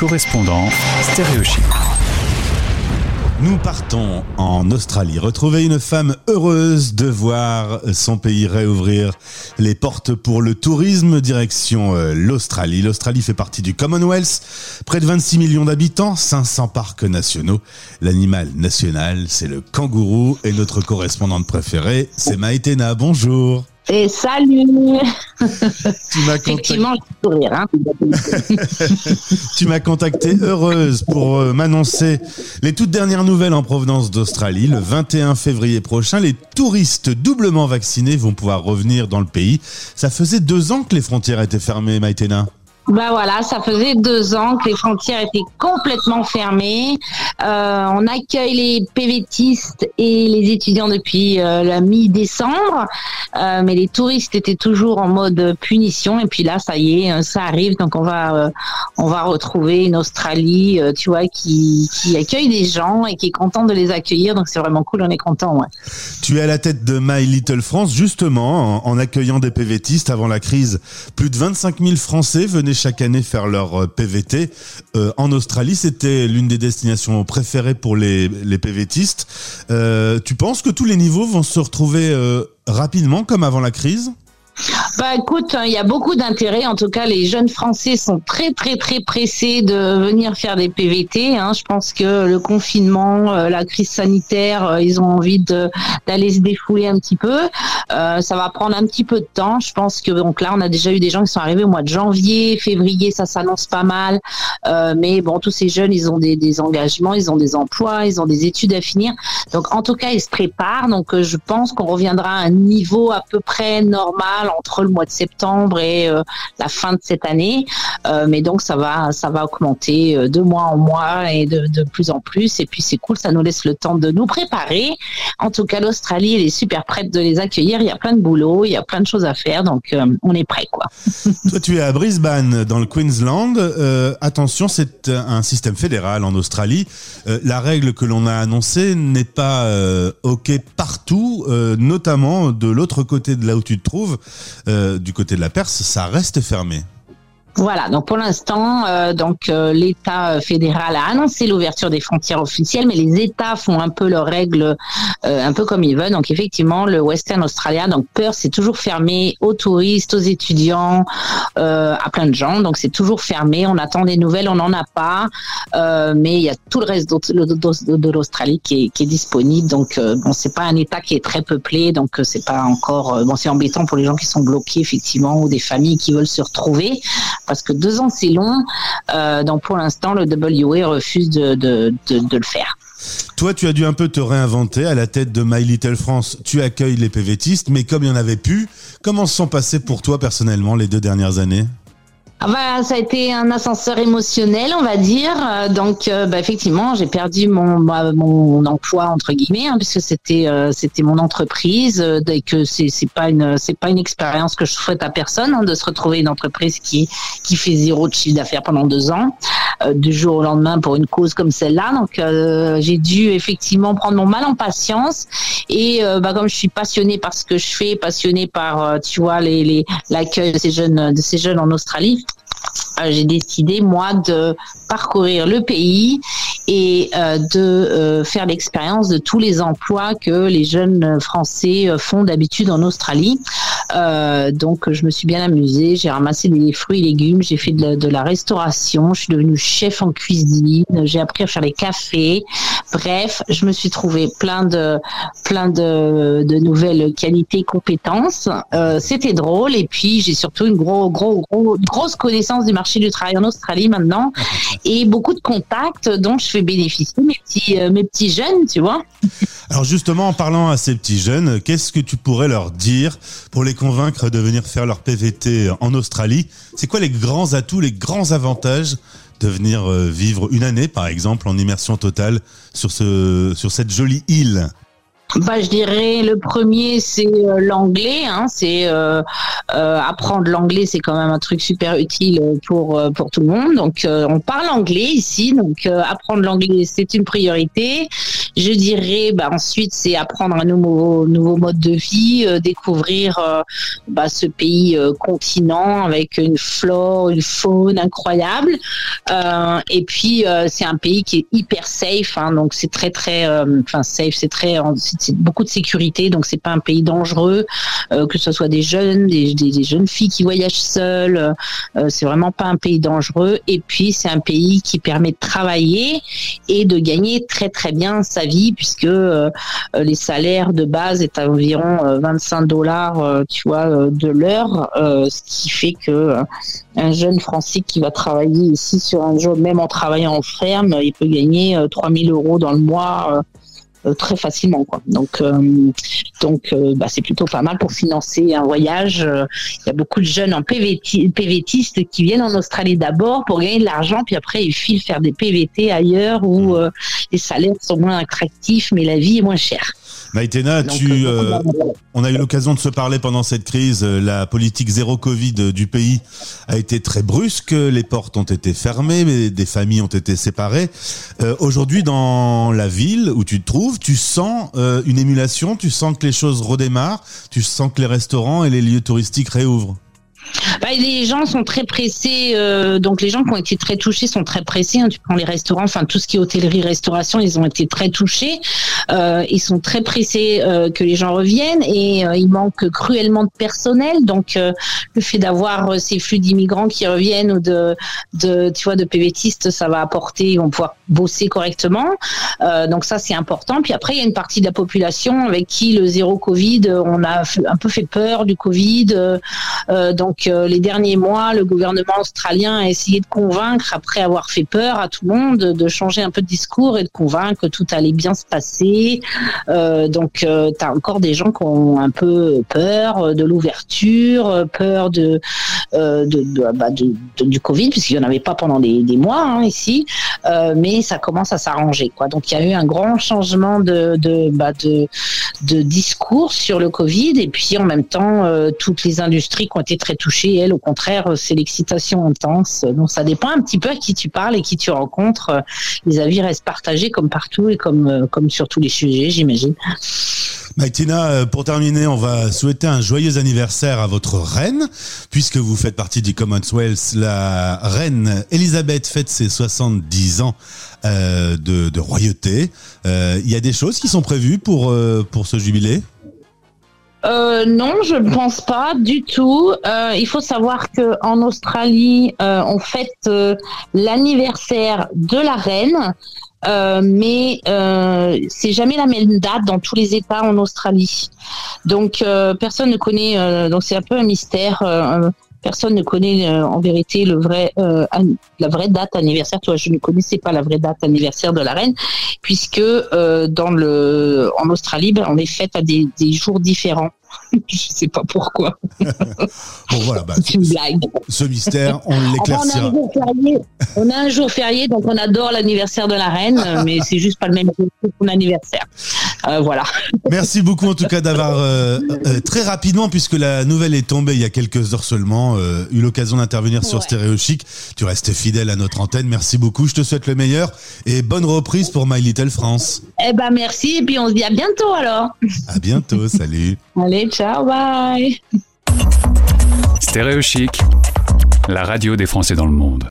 correspondant stéréochic. Nous partons en Australie, retrouver une femme heureuse de voir son pays réouvrir les portes pour le tourisme, direction euh, l'Australie. L'Australie fait partie du Commonwealth, près de 26 millions d'habitants, 500 parcs nationaux. L'animal national, c'est le kangourou et notre correspondante préférée, c'est Maïtena. Bonjour. Et salut Tu m'as sourire. Hein. Tu m'as contacté heureuse pour euh, m'annoncer les toutes dernières nouvelles en provenance d'Australie. Le 21 février prochain, les touristes doublement vaccinés vont pouvoir revenir dans le pays. Ça faisait deux ans que les frontières étaient fermées, Maïtena. Ben voilà, ça faisait deux ans que les frontières étaient complètement fermées. Euh, on accueille les PVTistes et les étudiants depuis euh, la mi-décembre, euh, mais les touristes étaient toujours en mode punition. Et puis là, ça y est, ça arrive. Donc on va, on va retrouver une Australie, tu vois, qui, accueille des gens et qui est contente de les accueillir. Donc c'est vraiment cool, on est content. Tu es à la tête de My Little France, justement, en, en accueillant des PVTistes avant la crise. Plus de 25 000 Français venaient chaque année faire leur euh, PVT. Euh, en Australie, c'était l'une des destinations préférées pour les, les PVTistes. Euh, tu penses que tous les niveaux vont se retrouver rapidement comme avant la crise? Bah écoute, hein, il y a beaucoup d'intérêt. En tout cas, les jeunes Français sont très très très pressés de venir faire des PVT. Hein. Je pense que le confinement, euh, la crise sanitaire, euh, ils ont envie d'aller se défouler un petit peu. Euh, ça va prendre un petit peu de temps. Je pense que donc là, on a déjà eu des gens qui sont arrivés au mois de janvier, février, ça s'annonce pas mal. Euh, mais bon, tous ces jeunes, ils ont des, des engagements, ils ont des emplois, ils ont des études à finir. Donc en tout cas, ils se préparent. Donc euh, je pense qu'on reviendra à un niveau à peu près normal entre le mois de septembre et euh, la fin de cette année. Euh, mais donc ça va, ça va augmenter euh, de mois en mois et de, de plus en plus. Et puis c'est cool, ça nous laisse le temps de nous préparer. En tout cas, l'Australie, elle est super prête de les accueillir. Il y a plein de boulot, il y a plein de choses à faire, donc on est prêt. Toi, tu es à Brisbane, dans le Queensland. Attention, c'est un système fédéral en Australie. La règle que l'on a annoncée n'est pas OK partout, notamment de l'autre côté de là où tu te trouves, euh, du côté de la Perse, ça reste fermé. Voilà, donc pour l'instant, euh, donc euh, l'État fédéral a annoncé l'ouverture des frontières officielles, mais les États font un peu leurs règles, euh, un peu comme ils veulent. Donc effectivement, le Western Australia, donc Perth, c'est toujours fermé aux touristes, aux étudiants, euh, à plein de gens. Donc c'est toujours fermé. On attend des nouvelles, on n'en a pas, euh, mais il y a tout le reste de, l'Australie qui est, qui est disponible. Donc euh, bon, c'est pas un État qui est très peuplé, donc c'est pas encore. bon, c'est embêtant pour les gens qui sont bloqués effectivement ou des familles qui veulent se retrouver parce que deux ans c'est long. Euh, donc pour l'instant, le WA refuse de, de, le faire. Toi, tu as dû un peu te réinventer à la tête de My Little France. Tu accueilles les PVTistes, mais comme il y en avait plus, comment se sont passés pour toi personnellement les deux dernières années? Ah bah, ça a été un ascenseur émotionnel, on va dire. Euh, Donc, euh, bah, effectivement, j'ai perdu mon, bah, mon emploi entre guillemets, hein, puisque c'était euh, c'était mon entreprise, euh, et que c'est c'est pas une c'est pas une expérience que je souhaite à personne hein, de se retrouver une entreprise qui qui fait zéro de chiffre d'affaires pendant deux ans, euh, du jour au lendemain pour une cause comme celle-là. Donc, j'ai dû effectivement prendre mon mal en patience, et bah, comme je suis passionnée par ce que je fais, passionnée par tu vois les les l'accueil de ces jeunes de ces jeunes en Australie j'ai décidé moi de parcourir le pays et euh, de euh, faire l'expérience de tous les emplois que les jeunes Français euh, font d'habitude en Australie. Euh, donc je me suis bien amusée, j'ai ramassé des fruits et légumes, j'ai fait de la, restauration, je suis devenue chef en cuisine, j'ai appris à faire les cafés. Bref, je me suis trouvé plein de plein de nouvelles qualités, compétences. Euh, C'était drôle et puis j'ai surtout une gros, gros, gros, grosse connaissance du marché du travail en Australie maintenant et beaucoup de contacts dont je fais bénéficier mes petits euh, mes petits jeunes, tu vois. Alors justement, en parlant à ces petits jeunes, qu'est-ce que tu pourrais leur dire pour les convaincre de venir faire leur PVT en Australie C'est quoi les grands atouts, les grands avantages de venir euh, vivre une année, par exemple, en immersion totale sur, ce, sur cette jolie île? Bah, je dirais le premier c'est euh, l'anglais. Hein, euh, apprendre l'anglais, c'est quand même un truc super utile pour pour tout le monde. Donc on parle anglais ici, donc apprendre l'anglais c'est une priorité. Je dirais, bah, ensuite, c'est apprendre un nouveau, nouveau mode de vie, découvrir bah, ce pays continent avec une flore, une faune incroyable. et puis, c'est un pays qui est hyper safe, hein, donc c'est très très, enfin safe, c'est très, c'est beaucoup de sécurité, donc c'est pas un pays dangereux, que ce soit des jeunes, des, des, jeunes filles qui voyagent seules. c'est vraiment pas un pays dangereux. Et puis, c'est un pays qui permet de travailler et de gagner très très bien sa vie puisque euh, les salaires de base est à environ 25 euh, dollars, euh, tu vois, de l'heure, ce qui fait que un jeune Français qui va travailler ici sur un job, même en travaillant en ferme, il peut gagner 3000 euros dans le mois très facilement quoi. Donc euh, donc euh, bah, c'est plutôt pas mal pour financer un voyage. Il y a beaucoup de jeunes en PVT, PVTistes qui viennent en Australie d'abord pour gagner de l'argent puis après ils filent faire des PVT ailleurs où mmh. les salaires sont moins attractifs mais la vie est moins chère. Maïtena, tu, euh, on a eu l'occasion de se parler pendant cette crise. La politique zéro Covid du pays a été très brusque. Les portes ont été fermées, mais des familles ont été séparées. Euh, aujourd'hui, dans la ville où tu te trouves, tu sens euh, une émulation, tu sens que les choses redémarrent, tu sens que les restaurants et les lieux touristiques réouvrent. Bah, les gens sont très pressés, euh, donc les gens qui ont été très touchés sont très pressés. Hein. Tu prends les restaurants, enfin tout ce qui est hôtellerie, restauration, ils ont été très touchés. Euh, ils sont très pressés euh, que les gens reviennent et il manque cruellement de personnel. Donc le fait d'avoir ces flux d'immigrants qui reviennent ou de, de tu vois, de PVTistes, ça va apporter, ils vont pouvoir bosser correctement. donc ça c'est important. Puis après il y a une partie de la population avec qui le zéro Covid, on a un peu fait peur du Covid. donc euh, les derniers mois, le gouvernement australien a essayé de convaincre, après avoir fait peur à tout le monde, de changer un peu de discours et de convaincre que tout allait bien se passer. Euh, donc, euh, tu as encore des gens qui ont un peu peur de l'ouverture, peur de, bah, du Covid, puisqu'il n'y en avait pas pendant des, mois hein, ici, mais ça commence à s'arranger. quoi. Donc, il y a eu un grand changement de, de, bah, de, de discours sur le Covid, et puis en même temps, toutes les industries qui ont été très touchées elle, au contraire, c'est l'excitation intense. Donc ça dépend un petit peu à qui tu parles et qui tu rencontres. Les avis restent partagés comme partout et comme, euh, comme sur tous les sujets, j'imagine. Maïtina, euh, pour terminer, on va souhaiter un joyeux anniversaire à votre reine, puisque vous faites partie du Commonwealth. La reine Elisabeth fête ses 70 ans euh, de, royauté. Il y a des choses qui sont prévues pour, pour ce jubilé? Euh, non, je ne pense pas du tout. Euh, il faut savoir que en Australie, euh, on fête euh, l'anniversaire de la reine, euh, mais c'est jamais la même date dans tous les États en Australie. Donc personne ne connaît. donc c'est un peu un mystère. Personne ne connaît en vérité le vrai, la vraie date anniversaire. Toi, je ne connaissais pas la vraie date anniversaire de la reine, puisque dans le, en Australie, ben, on est fête à des, des jours différents. je sais pas pourquoi. bon voilà, bah, c'est une blague. Ce mystère, on l'éclaircira. on, a un jour férié, donc on adore l'anniversaire de la reine, mais c'est juste pas le même jour que son anniversaire. Euh, voilà. Merci beaucoup en tout cas d'avoir euh, euh, très rapidement, puisque la nouvelle est tombée il y a quelques heures seulement, eu l'occasion d'intervenir sur Stéréo Chic. Tu restes fidèle à notre antenne. Merci beaucoup. Je te souhaite le meilleur et bonne reprise pour My Little France. Eh ben merci et puis on se dit à bientôt alors. À bientôt. Salut. Allez, ciao, bye. Stéréo Chic, la radio des Français dans le monde.